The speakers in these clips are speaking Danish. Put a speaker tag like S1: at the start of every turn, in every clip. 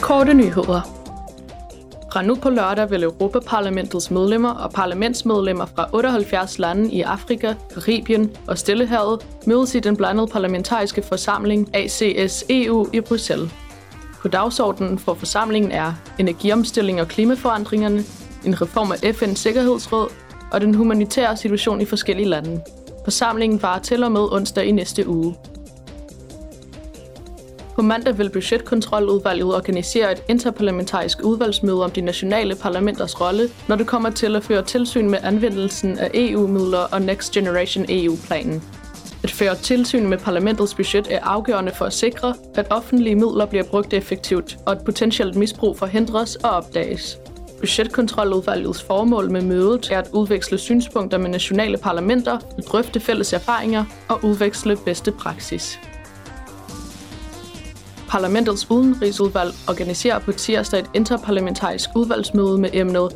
S1: Korte nyheder. Fra nu på lørdag vil Europaparlamentets medlemmer og parlamentsmedlemmer fra 78 lande i Afrika, Karibien og Stillehavet mødes i den blandede parlamentariske forsamling ACS-EU i Bruxelles. På dagsordenen for forsamlingen er energiomstilling og klimaforandringerne, en reform af FN's Sikkerhedsråd og den humanitære situation i forskellige lande. Forsamlingen varer til og med onsdag i næste uge. På mandag vil budgetkontroludvalget organisere et interparlamentarisk udvalgsmøde om de nationale parlamenters rolle, når det kommer til at føre tilsyn med anvendelsen af EU-midler og Next Generation EU-planen. At føre tilsyn med parlamentets budget er afgørende for at sikre, at offentlige midler bliver brugt effektivt, og at potentielt misbrug forhindres og opdages. Budgetkontroludvalgets formål med mødet er at udveksle synspunkter med nationale parlamenter, drøfte fælles erfaringer og udveksle bedste praksis. Parlamentets udenrigsudvalg organiserer på tirsdag et interparlamentarisk udvalgsmøde med emnet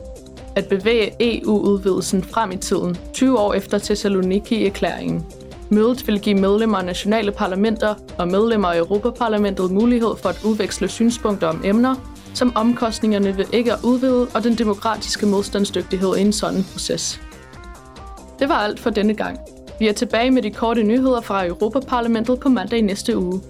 S1: at bevæge EU-udvidelsen frem i tiden, 20 år efter Thessaloniki-erklæringen. Mødet vil give medlemmer af nationale parlamenter og medlemmer af Europaparlamentet mulighed for at udveksle synspunkter om emner, som omkostningerne ved ikke at udvide og den demokratiske modstandsdygtighed i en sådan proces. Det var alt for denne gang. Vi er tilbage med de korte nyheder fra Europaparlamentet på mandag i næste uge.